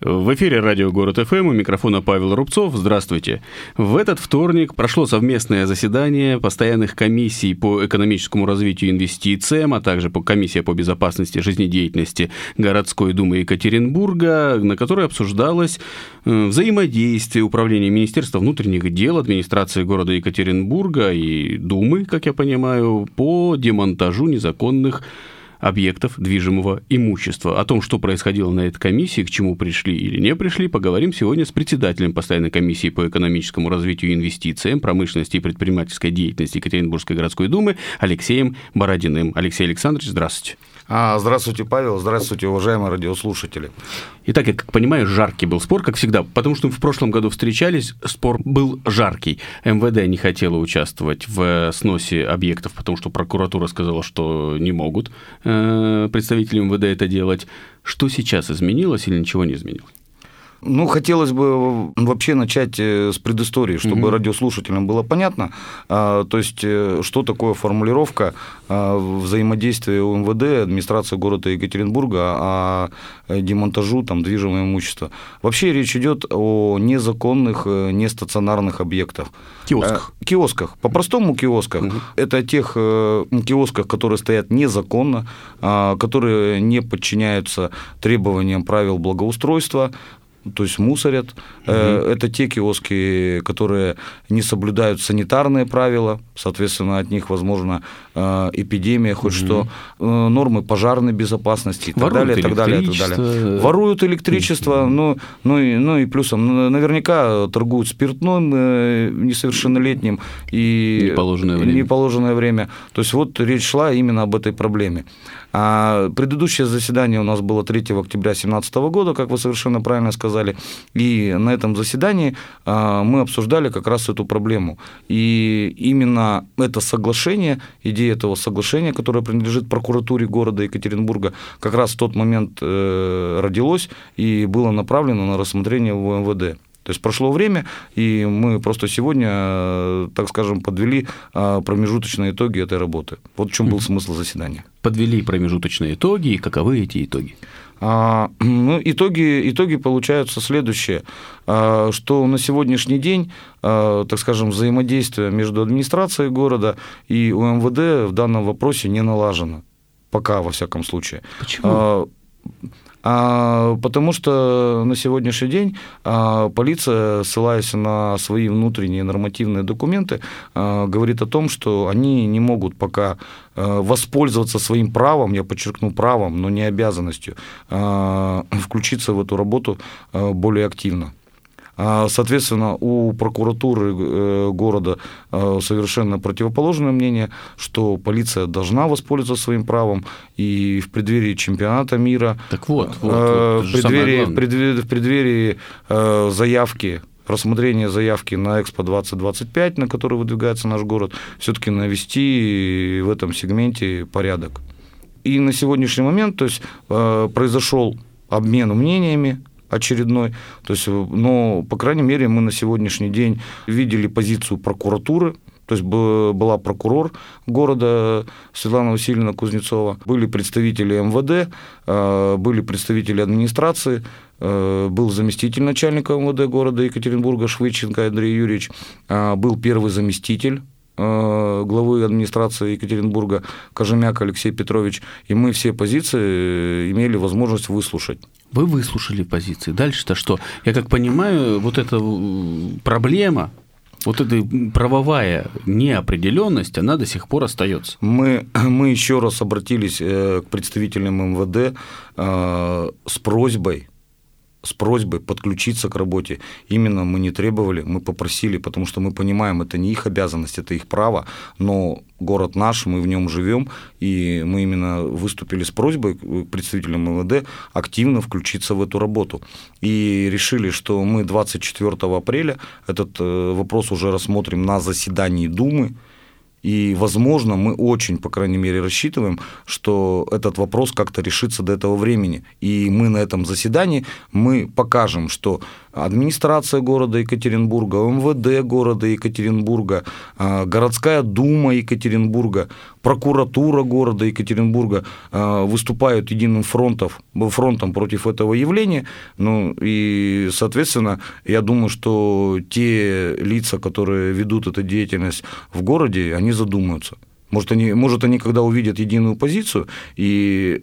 В эфире радио «Город ФМ» у микрофона Павел Рубцов. Здравствуйте. В этот вторник прошло совместное заседание постоянных комиссий по экономическому развитию инвестициям, а также по комиссия по безопасности жизнедеятельности городской думы Екатеринбурга, на которой обсуждалось э, взаимодействие управления Министерства внутренних дел, администрации города Екатеринбурга и Думы, как я понимаю, по демонтажу незаконных объектов движимого имущества. О том, что происходило на этой комиссии, к чему пришли или не пришли, поговорим сегодня с председателем постоянной комиссии по экономическому развитию и инвестициям, промышленности и предпринимательской деятельности Екатеринбургской городской думы Алексеем Бородиным. Алексей Александрович, здравствуйте. А, здравствуйте, Павел. Здравствуйте, уважаемые радиослушатели. Итак, я как понимаю, жаркий был спор, как всегда, потому что мы в прошлом году встречались, спор был жаркий. МВД не хотела участвовать в сносе объектов, потому что прокуратура сказала, что не могут э, представители МВД это делать. Что сейчас изменилось или ничего не изменилось? Ну, хотелось бы вообще начать э, с предыстории, чтобы угу. радиослушателям было понятно. А, то есть, э, что такое формулировка а, взаимодействия УМВД, администрации города Екатеринбурга о демонтажу там, движимого имущества. Вообще речь идет о незаконных, э, нестационарных объектах. Киосках. Киосках. По-простому киосках. Угу. Это тех киосках, которые стоят незаконно, а, которые не подчиняются требованиям правил благоустройства, то есть мусорят. Угу. Это те киоски, которые не соблюдают санитарные правила, соответственно, от них, возможно, э, эпидемия, хоть угу. что, э, нормы пожарной безопасности и так далее, и так далее, и так далее. Воруют электричество, ну, ну, и, ну и плюсом, наверняка торгуют спиртным несовершеннолетним и неположенное время. неположенное время. То есть вот речь шла именно об этой проблеме. А предыдущее заседание у нас было 3 октября 2017 года, как вы совершенно правильно сказали, и на этом заседании а, мы обсуждали как раз эту проблему. И именно это соглашение, идея этого соглашения, которое принадлежит прокуратуре города Екатеринбурга, как раз в тот момент э, родилось и было направлено на рассмотрение в МВД. То есть прошло время, и мы просто сегодня, э, так скажем, подвели э, промежуточные итоги этой работы. Вот в чем был смысл заседания. Подвели промежуточные итоги, и каковы эти итоги? А, ну, итоги, итоги получаются следующие, а, что на сегодняшний день, а, так скажем, взаимодействие между администрацией города и УМВД в данном вопросе не налажено. Пока, во всяком случае. Почему? А, потому что на сегодняшний день а, полиция, ссылаясь на свои внутренние нормативные документы, а, говорит о том, что они не могут пока воспользоваться своим правом, я подчеркну правом, но не обязанностью, включиться в эту работу более активно. А, соответственно, у прокуратуры э, города э, совершенно противоположное мнение, что полиция должна воспользоваться своим правом и в преддверии чемпионата мира, так вот, вот, вот в, преддверии, в преддверии, в преддверии заявки рассмотрение заявки на Экспо 2025, на который выдвигается наш город, все-таки навести в этом сегменте порядок. И на сегодняшний момент то есть, э, произошел обмен мнениями очередной. То есть, но, по крайней мере, мы на сегодняшний день видели позицию прокуратуры, то есть была прокурор города Светлана Васильевна Кузнецова, были представители МВД, э, были представители администрации, э, был заместитель начальника МВД города Екатеринбурга Швыченко Андрей Юрьевич, э, был первый заместитель главы администрации Екатеринбурга Кожемяк Алексей Петрович, и мы все позиции имели возможность выслушать. Вы выслушали позиции. Дальше-то что? Я как понимаю, вот эта проблема, вот эта правовая неопределенность, она до сих пор остается. Мы, мы еще раз обратились э, к представителям МВД э, с просьбой с просьбой подключиться к работе. Именно мы не требовали, мы попросили, потому что мы понимаем, это не их обязанность, это их право, но город наш, мы в нем живем, и мы именно выступили с просьбой к представителям МВД активно включиться в эту работу. И решили, что мы 24 апреля этот э, вопрос уже рассмотрим на заседании Думы, и, возможно, мы очень, по крайней мере, рассчитываем, что этот вопрос как-то решится до этого времени. И мы на этом заседании мы покажем, что администрация города Екатеринбурга, МВД города Екатеринбурга, а, городская дума Екатеринбурга прокуратура города Екатеринбурга э, выступают единым фронтом, фронтом против этого явления. Ну и, соответственно, я думаю, что те лица, которые ведут эту деятельность в городе, они задумаются. Может, они, может, они когда увидят единую позицию и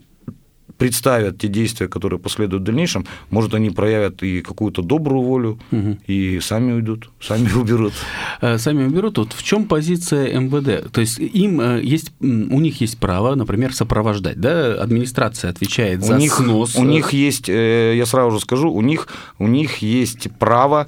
представят те действия, которые последуют в дальнейшем, может, они проявят и какую-то добрую волю, угу. и сами уйдут, сами уберут. Э, сами уберут. Вот в чем позиция МВД? То есть им э, есть, у них есть право, например, сопровождать, да? Администрация отвечает за у них, снос. У них есть, э, я сразу же скажу, у них, у них есть право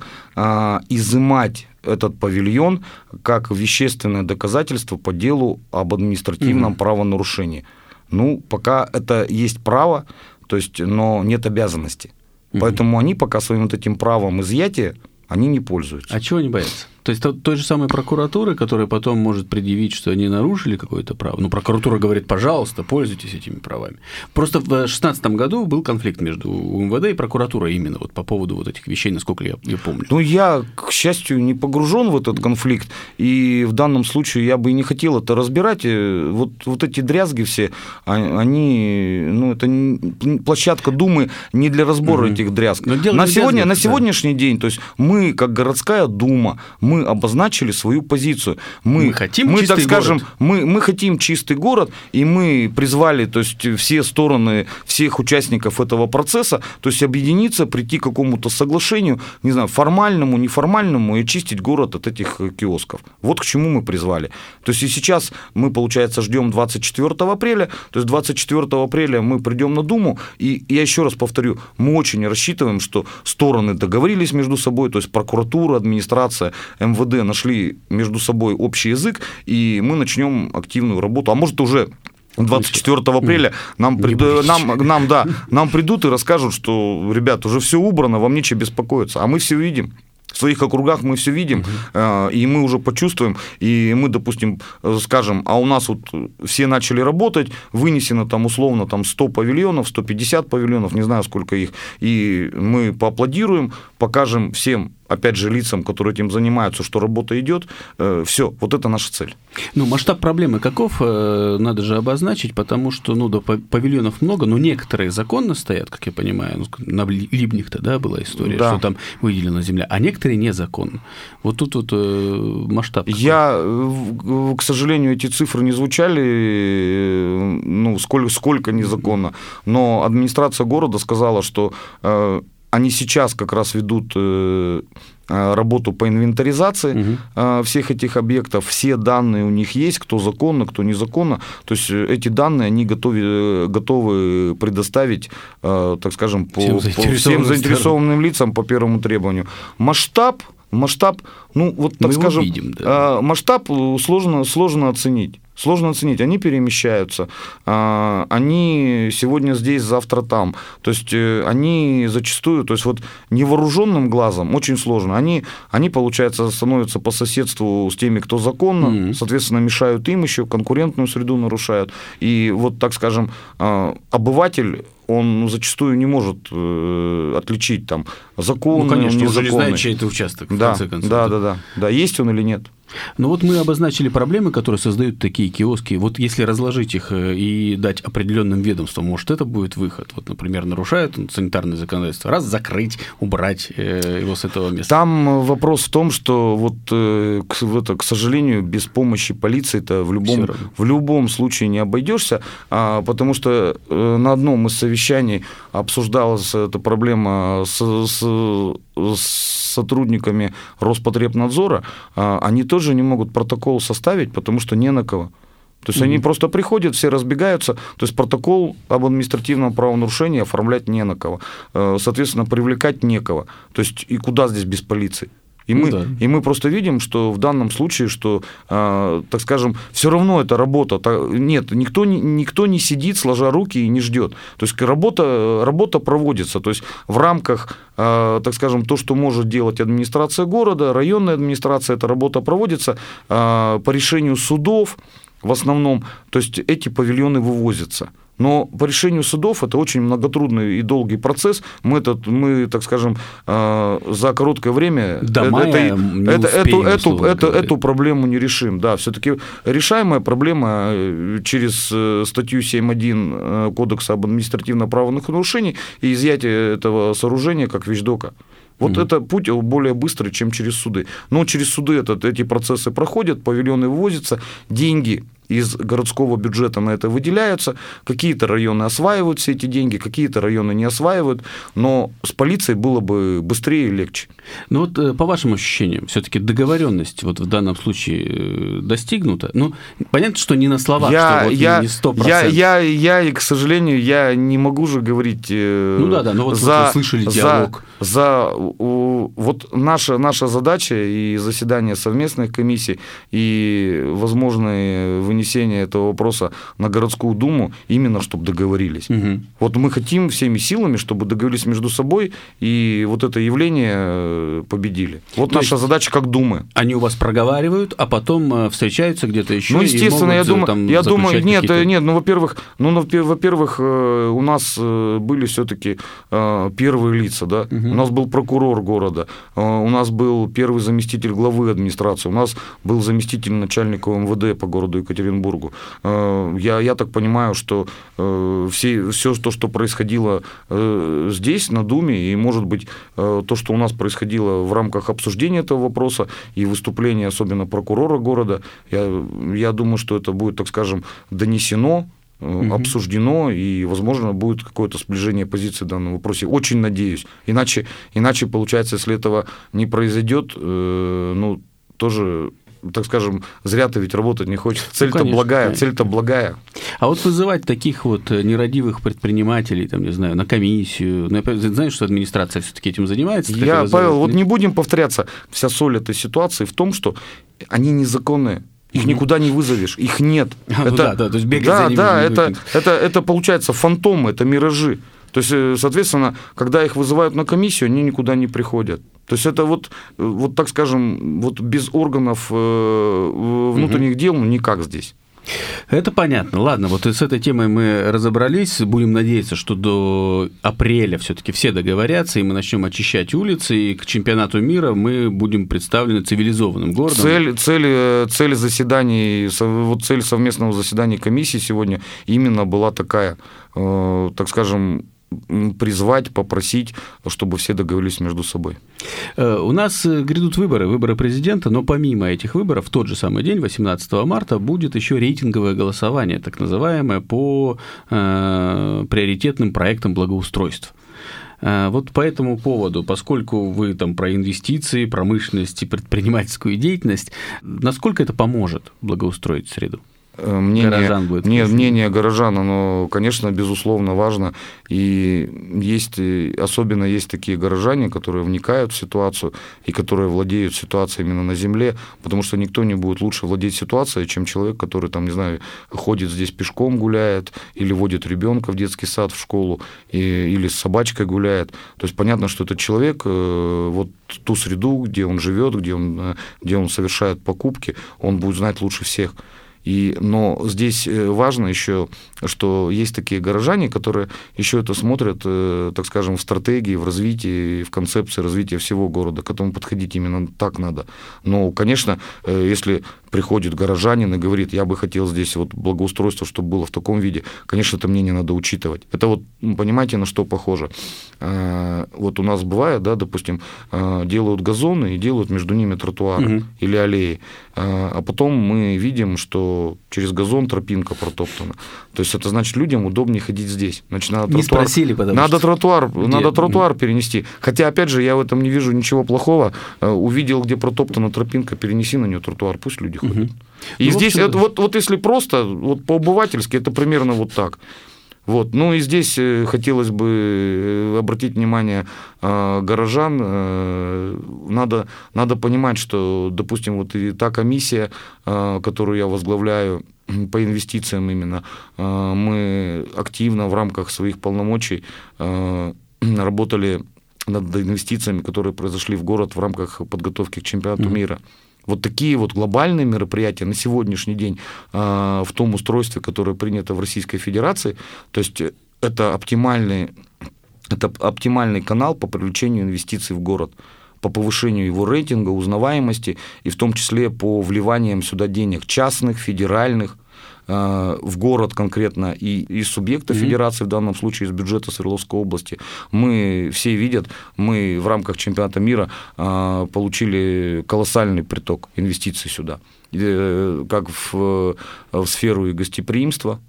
изымать этот павильон как вещественное доказательство по делу об административном угу. правонарушении. Ну, пока это есть право, то есть, но нет обязанности. Угу. Поэтому они пока своим вот этим правом изъятия, они не пользуются. А чего они боятся? То есть той же самой прокуратуры, которая потом может предъявить, что они нарушили какое-то право. Ну, прокуратура говорит, пожалуйста, пользуйтесь этими правами. Просто в 2016 году был конфликт между МВД и прокуратурой именно вот по поводу вот этих вещей, насколько я, я помню. Ну, я, к счастью, не погружен в этот конфликт, и в данном случае я бы и не хотел это разбирать. Э, вот, вот эти дрязги все, а, они, ну, это площадка Думы не для разбора угу. этих дрязг. На, сегодня, дрязги, на сегодняшний да. день, то есть мы, как городская Дума, мы мы обозначили свою позицию. Мы, мы хотим мы, чистый так скажем, город. Мы, мы хотим чистый город, и мы призвали то есть, все стороны, всех участников этого процесса, то есть объединиться, прийти к какому-то соглашению, не знаю, формальному, неформальному, и очистить город от этих киосков. Вот к чему мы призвали. То есть и сейчас мы, получается, ждем 24 апреля, то есть 24 апреля мы придем на Думу, и я еще раз повторю, мы очень рассчитываем, что стороны договорились между собой, то есть прокуратура, администрация, МВД нашли между собой общий язык, и мы начнем активную работу. А может, уже 24 апреля нам, прид... нам, нам, да, нам придут и расскажут, что, ребят, уже все убрано, вам нечего беспокоиться. А мы все видим. В своих округах мы все видим, угу. и мы уже почувствуем, и мы, допустим, скажем, а у нас вот все начали работать, вынесено там условно там 100 павильонов, 150 павильонов, не знаю сколько их, и мы поаплодируем, покажем всем опять же, лицам, которые этим занимаются, что работа идет, э, все, вот это наша цель. Ну, масштаб проблемы каков, э, надо же обозначить, потому что, ну, да, павильонов много, но некоторые законно стоят, как я понимаю, ну, на Либних-то, да, была история, да. что там выделена земля, а некоторые незаконно. Вот тут вот э, масштаб. Какой? Я, к сожалению, эти цифры не звучали, ну, сколько, сколько незаконно, но администрация города сказала, что они сейчас как раз ведут э, э, работу по инвентаризации угу. всех этих объектов. Все данные у них есть, кто законно, кто незаконно. То есть эти данные они готовы, готовы предоставить, так скажем, по всем заинтересованным, по всем заинтересованным лицам по первому требованию. Масштаб масштаб, ну вот так Мы скажем, видим, да. масштаб сложно, сложно оценить сложно оценить. Они перемещаются, а, они сегодня здесь, завтра там. То есть э, они зачастую, то есть вот невооруженным глазом очень сложно. Они, они получается, становятся по соседству с теми, кто законно, mm-hmm. соответственно, мешают им еще, конкурентную среду нарушают. И вот, так скажем, а, обыватель он зачастую не может э, отличить там законный, ну, конечно, он уже не знает, чей это участок, в да, конце концов. Да, да, да, да, есть он или нет. Ну вот мы обозначили проблемы, которые создают такие киоски. Вот если разложить их э, и дать определенным ведомствам, может, это будет выход? Вот, например, нарушают санитарное законодательство, раз закрыть, убрать э, его с этого места. Там вопрос в том, что вот э, это, к сожалению, без помощи полиции это в любом, в любом случае не обойдешься, а, потому что на одном из совещаний обсуждалась эта проблема с, с, с сотрудниками Роспотребнадзора, а, они тоже не могут протокол составить, потому что не на кого. То есть mm-hmm. они просто приходят, все разбегаются. То есть протокол об административном правонарушении оформлять не на кого. Э, соответственно, привлекать некого. То есть и куда здесь без полиции? И, ну, мы, да. и мы просто видим, что в данном случае, что, э, так скажем, все равно это работа. Нет, никто, никто не сидит, сложа руки и не ждет. То есть работа, работа проводится. То есть в рамках, э, так скажем, то, что может делать администрация города, районная администрация, эта работа проводится э, по решению судов в основном. То есть эти павильоны вывозятся Но по решению судов это очень многотрудный и долгий процесс. Мы, этот, мы так скажем, э, за короткое время До это, мая это, не это, успеем, эту, эту, эту, эту проблему не решим. Да, все-таки решаемая проблема э, через э, статью 7.1 Кодекса об административно-правовых нарушений и изъятие этого сооружения как вещдока. Вот mm-hmm. это путь более быстрый, чем через суды. Но через суды этот, эти процессы проходят, павильоны вывозятся, деньги из городского бюджета на это выделяются. Какие-то районы осваивают все эти деньги, какие-то районы не осваивают, но с полицией было бы быстрее и легче. Ну вот э, по вашим ощущениям, все-таки договоренность вот в данном случае э, достигнута. Ну, понятно, что не на словах, я, что вот я, не 100%. Я, я, я, к сожалению, я не могу же говорить э, ну, да, да, но вот за, вы слышали диалог. За, за вот наша, наша задача и заседание совместных комиссий, и возможные вынесение этого вопроса на городскую думу именно, чтобы договорились. Угу. Вот мы хотим всеми силами, чтобы договорились между собой, и вот это явление э, победили. Вот То наша задача как думы. Они у вас проговаривают, а потом э, встречаются где-то еще. Ну, естественно, я думаю, там, я думаю, нет, нет, ну, во-первых, ну, во-первых, э, у нас были все-таки первые лица, да. Угу. У нас был прокурор города, у нас был первый заместитель главы администрации, у нас был заместитель начальника МВД по городу Екатеринбург Екатеринбургу. Э, я, я так понимаю, что э, все, все то, что происходило э, здесь, на Думе, и, может быть, то, что у нас происходило в рамках обсуждения этого вопроса и выступления, особенно прокурора города, я, я думаю, что это будет, так скажем, донесено угу. обсуждено, и, возможно, будет какое-то сближение позиций в данном вопросе. Очень надеюсь. Иначе, иначе получается, если этого не произойдет, ну, тоже так скажем, зря-то ведь работать не хочется. Цель-то ну, благая, цель-то благая. А вот вызывать таких вот э, нерадивых предпринимателей, там, не знаю, на комиссию, ну, знаю, что администрация все-таки этим занимается. Я, Павел, вот не будем повторяться. Вся соль этой ситуации в том, что они незаконные. Их никуда не вызовешь, их нет. А, это, ну да, да, то есть бегать да, за ними да, это, это, это получается фантомы, это миражи. То есть, э, соответственно, когда их вызывают на комиссию, они никуда не приходят. То есть это вот, вот так скажем, вот без органов э, внутренних угу. дел никак здесь. Это понятно. Ладно, вот с этой темой мы разобрались. Будем надеяться, что до апреля все-таки все договорятся, и мы начнем очищать улицы, и к чемпионату мира мы будем представлены цивилизованным городом. Цель, цель, э, цель заседаний, вот цель совместного заседания комиссии сегодня именно была такая, так скажем, призвать, попросить, чтобы все договорились между собой. Э, у нас э, грядут выборы, выборы президента, но помимо этих выборов, в тот же самый день, 18 марта, будет еще рейтинговое голосование, так называемое, по э, приоритетным проектам благоустройства. Э, вот по этому поводу, поскольку вы там про инвестиции, промышленность и предпринимательскую деятельность, насколько это поможет благоустроить среду? Э, мнение, горожан будет не, мнение горожан, оно, конечно, безусловно важно. И есть, особенно есть такие горожане, которые вникают в ситуацию и которые владеют ситуацией именно на земле, потому что никто не будет лучше владеть ситуацией, чем человек, который, там, не знаю, ходит здесь пешком гуляет, или водит ребенка в детский сад, в школу, и, или с собачкой гуляет. То есть понятно, что этот человек э, вот ту среду, где он живет, где он, э, где он совершает покупки, он будет знать лучше всех. И, но здесь э, важно еще, что есть такие горожане, которые еще это смотрят, э, так скажем, в стратегии, в развитии, в концепции развития всего города. К этому подходить именно так надо. Но, конечно, э, если приходит горожанин и говорит, я бы хотел здесь вот благоустройство, чтобы было в таком виде, конечно, это мнение надо учитывать. Это вот, понимаете, на что похоже? А, вот у нас бывает, да, допустим, а, делают газоны и делают между ними тротуары угу. или аллеи, а, а потом мы видим, что через газон тропинка протоптана. То есть это значит, людям удобнее ходить здесь. Значит, надо не тротуар, спросили, потому надо что... тротуар, где? надо тротуар перенести. Хотя, опять же, я в этом не вижу ничего плохого. Увидел, где протоптана тропинка, перенеси на нее тротуар, пусть люди ходят. Угу. И ну, здесь, общем... это, вот, вот если просто, вот по-обывательски, это примерно вот так. Вот. Ну и здесь э, хотелось бы э, обратить внимание э, горожан. Надо, надо понимать, что, допустим, вот и та комиссия, которую я возглавляю, по инвестициям именно, мы активно в рамках своих полномочий работали над инвестициями, которые произошли в город в рамках подготовки к чемпионату мира. Вот такие вот глобальные мероприятия на сегодняшний день э, в том устройстве, которое принято в Российской Федерации, то есть это оптимальный, это оптимальный канал по привлечению инвестиций в город по повышению его рейтинга, узнаваемости, и в том числе по вливаниям сюда денег частных, федеральных, в город конкретно и из субъекта mm-hmm. федерации, в данном случае из бюджета Свердловской области. Мы все видят, мы в рамках чемпионата мира э, получили колоссальный приток инвестиций сюда, э, как в, в сферу и гостеприимства,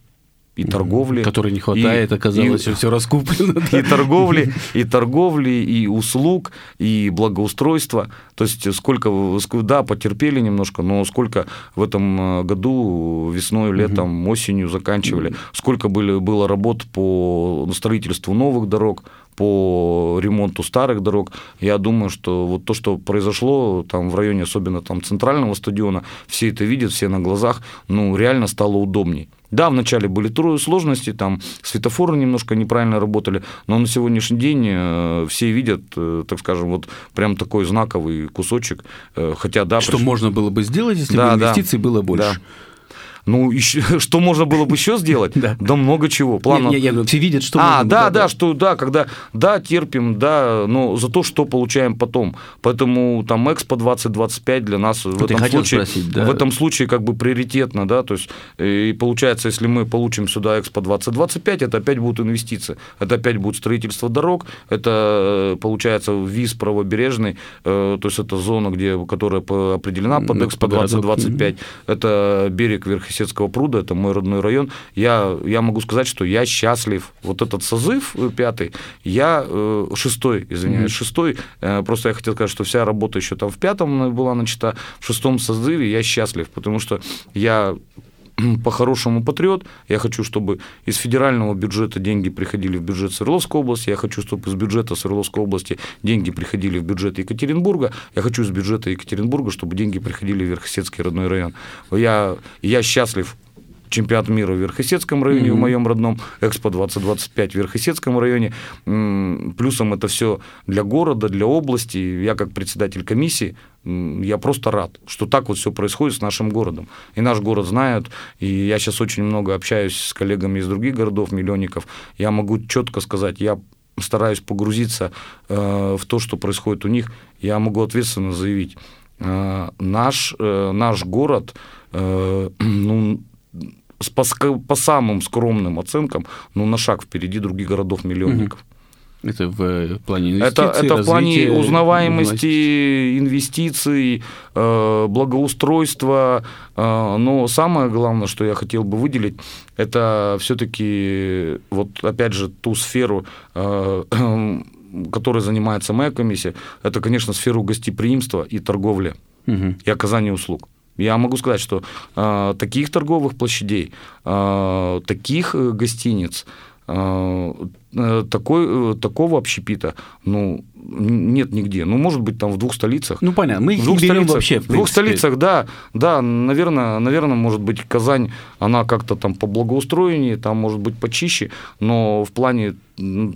и торговли. Которой не хватает, и, оказалось, и, все раскуплено. И торговли, и торговли, и услуг, и благоустройства. То есть сколько, да, потерпели немножко, но сколько в этом э, году весной, летом, осенью заканчивали, сколько были, было работ по строительству новых дорог, по ремонту старых дорог. Я думаю, что вот то, что произошло там в районе, особенно там центрального стадиона, все это видят, все на глазах, ну, реально стало удобней. Да, вначале были сложности, там светофоры немножко неправильно работали, но на сегодняшний день э, все видят, э, так скажем, вот прям такой знаковый кусочек, э, хотя да. Что приш... можно было бы сделать, если да, бы инвестиций да, было больше. Да. Ну, еще, что можно было бы еще сделать? Да, да много чего. Планов... Не, не, не, все видят, что А, да, да, что, да, когда, да, терпим, да, но за то, что получаем потом. Поэтому там Экспо 2025 для нас в этом, случае, спросить, да. в этом случае как бы приоритетно, да, то есть, и получается, если мы получим сюда Экспо 2025, это опять будут инвестиции, это опять будет строительство дорог, это, получается, ВИЗ правобережный, э, то есть, это зона, где, которая определена под Экспо 2025, это берег Верхесецкого Сетского пруда, это мой родной район, я, я могу сказать, что я счастлив. Вот этот созыв э, пятый, я э, шестой, извиняюсь, mm-hmm. шестой, э, просто я хотел сказать, что вся работа еще там в пятом была начата, в шестом созыве я счастлив, потому что я по-хорошему патриот. Я хочу, чтобы из федерального бюджета деньги приходили в бюджет Свердловской области. Я хочу, чтобы из бюджета Свердловской области деньги приходили в бюджет Екатеринбурга. Я хочу из бюджета Екатеринбурга, чтобы деньги приходили в Верхосецкий родной район. Я, я счастлив чемпионат мира в Верхосецком районе, mm-hmm. в моем родном, Экспо 2025 в Верхосецком районе. Плюсом это все для города, для области. Я как председатель комиссии, я просто рад, что так вот все происходит с нашим городом. И наш город знают, и я сейчас очень много общаюсь с коллегами из других городов, миллионников. Я могу четко сказать, я стараюсь погрузиться э, в то, что происходит у них. Я могу ответственно заявить, э, наш, э, наш город, э, ну, по, по самым скромным оценкам, ну, на шаг впереди других городов-миллионников. Это в плане инвестиций, Это, это в плане узнаваемости, инвестиций, э, благоустройства. Э, но самое главное, что я хотел бы выделить, это все-таки, вот опять же, ту сферу, э, которой занимается моя комиссия, это, конечно, сферу гостеприимства и торговли, угу. и оказания услуг. Я могу сказать, что э, таких торговых площадей, э, таких гостиниц, э, э такой, э, такого общепита, ну, нет нигде. Ну, может быть, там в двух столицах. Ну, понятно, мы их в двух берем столицах, вообще. В, в двух столицах, да, да, наверное, наверное, может быть, Казань, она как-то там по благоустроению, там, может быть, почище, но в плане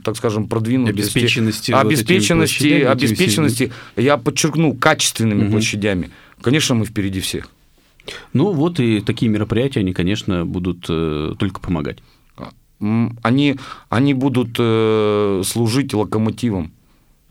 так скажем, продвинутости, обеспеченности, обеспеченности, вот обеспеченности я подчеркну, качественными угу. площадями. Конечно, мы впереди всех. Ну вот и такие мероприятия, они, конечно, будут э, только помогать. Они, они будут э, служить локомотивом.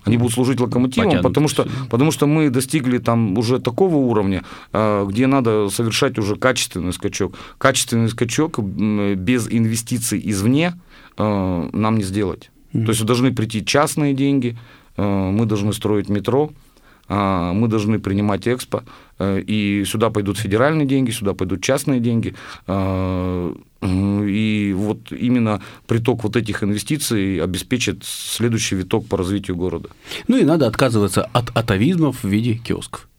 Они будут служить локомотивом, потому что, потому что мы достигли там уже такого уровня, э, где надо совершать уже качественный скачок. Качественный скачок без инвестиций извне нам не сделать. Mm-hmm. То есть должны прийти частные деньги, мы должны строить метро, а, мы должны принимать экспо, э, и сюда пойдут федеральные деньги, сюда пойдут частные деньги, а, и вот именно приток вот этих инвестиций обеспечит следующий виток по развитию города. Ну и надо отказываться от атовизмов в виде киосков.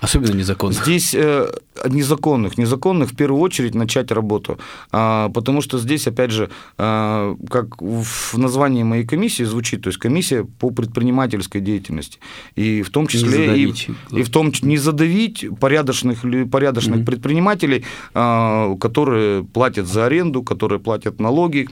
Особенно незаконных. Здесь э, незаконных. Незаконных в первую очередь начать работу. А, потому что здесь, опять же, а, как в названии моей комиссии звучит, то есть комиссия по предпринимательской деятельности. И в том числе и, и в том не задавить порядочных, порядочных угу. предпринимателей, а, которые платят за аренду, которые платят налоги,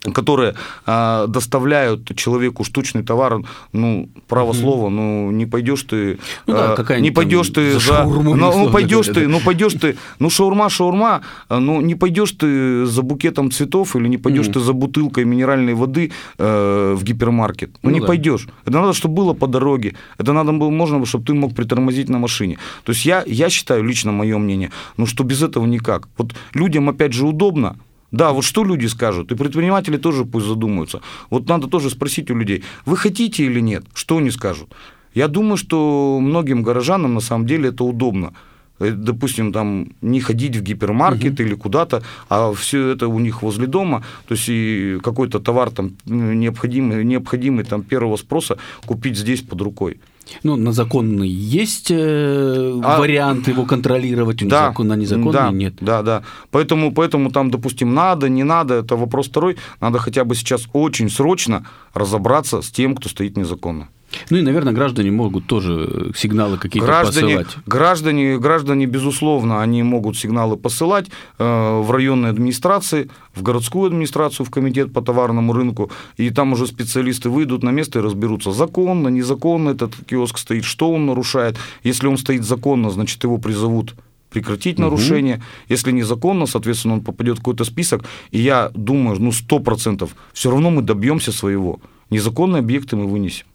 которые а, доставляют человеку штучный товар, ну, право слова, ну, не пойдешь ты, ну, да, а, не пойдешь ты за, за ну, ну, пойдешь ты, ну, пойдешь ты, ну, шаурма, шаурма, а, ну, не пойдешь ты за букетом цветов или не пойдешь mm ты за бутылкой минеральной воды э, в гипермаркет, ну, ну не да. пойдешь. Это надо, чтобы было по дороге, это надо было, можно, чтобы ты мог притормозить на машине. То есть я, я считаю, лично мое мнение, ну, что без этого никак. Вот людям, опять же, удобно, да, вот что люди скажут, и предприниматели тоже пусть задумаются. Вот надо тоже спросить у людей, вы хотите или нет, что они скажут. Я думаю, что многим горожанам на самом деле это удобно. Э, допустим, там не ходить в гипермаркет угу. или куда-то, а все это у них возле дома, то есть и какой-то товар там необходимый, необходимый там первого спроса купить здесь под рукой. Ну, на законный есть э, а, вариант его контролировать, да, незакон, на незаконный да, нет. Да, да. Поэтому, поэтому там, допустим, надо, не надо, это вопрос второй. Надо хотя бы сейчас очень срочно разобраться с тем, кто стоит незаконно. Ну и, наверное, граждане могут тоже сигналы какие-то граждане, посылать. Граждане, граждане, безусловно, они могут сигналы посылать э, в районные администрации, в городскую администрацию, в комитет по товарному рынку, и там уже специалисты выйдут на место и разберутся, законно, незаконно этот киоск стоит, что он нарушает. Если он стоит законно, значит, его призовут прекратить угу. нарушение. Если незаконно, соответственно, он попадет в какой-то список. И я думаю, ну, 100%, все равно мы добьемся своего. Незаконные объекты мы вынесем.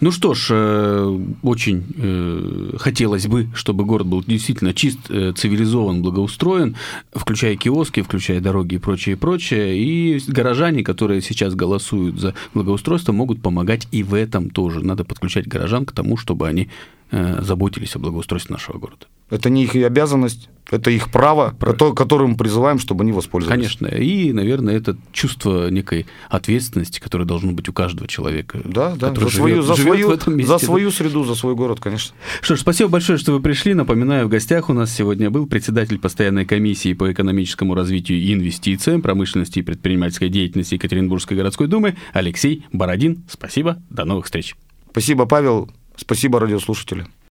Ну что ж, э, очень э, хотелось бы, чтобы город был действительно чист, э, цивилизован, благоустроен, включая киоски, включая дороги и прочее, прочее. И горожане, которые сейчас голосуют за благоустройство, могут помогать и в этом тоже. Надо подключать горожан к тому, чтобы они заботились о благоустройстве нашего города. Это не их обязанность, это их право, Про... которым мы призываем, чтобы они воспользовались. Конечно. И, наверное, это чувство некой ответственности, которое должно быть у каждого человека. Да, да. За, живет, свою, за, свою, в этом месте, за свою среду, за свой город, конечно. Что ж, спасибо большое, что вы пришли. Напоминаю, в гостях у нас сегодня был председатель постоянной комиссии по экономическому развитию и инвестициям, промышленности и предпринимательской деятельности Екатеринбургской городской думы Алексей Бородин. Спасибо. До новых встреч. Спасибо, Павел. Спасибо, радиослушатели.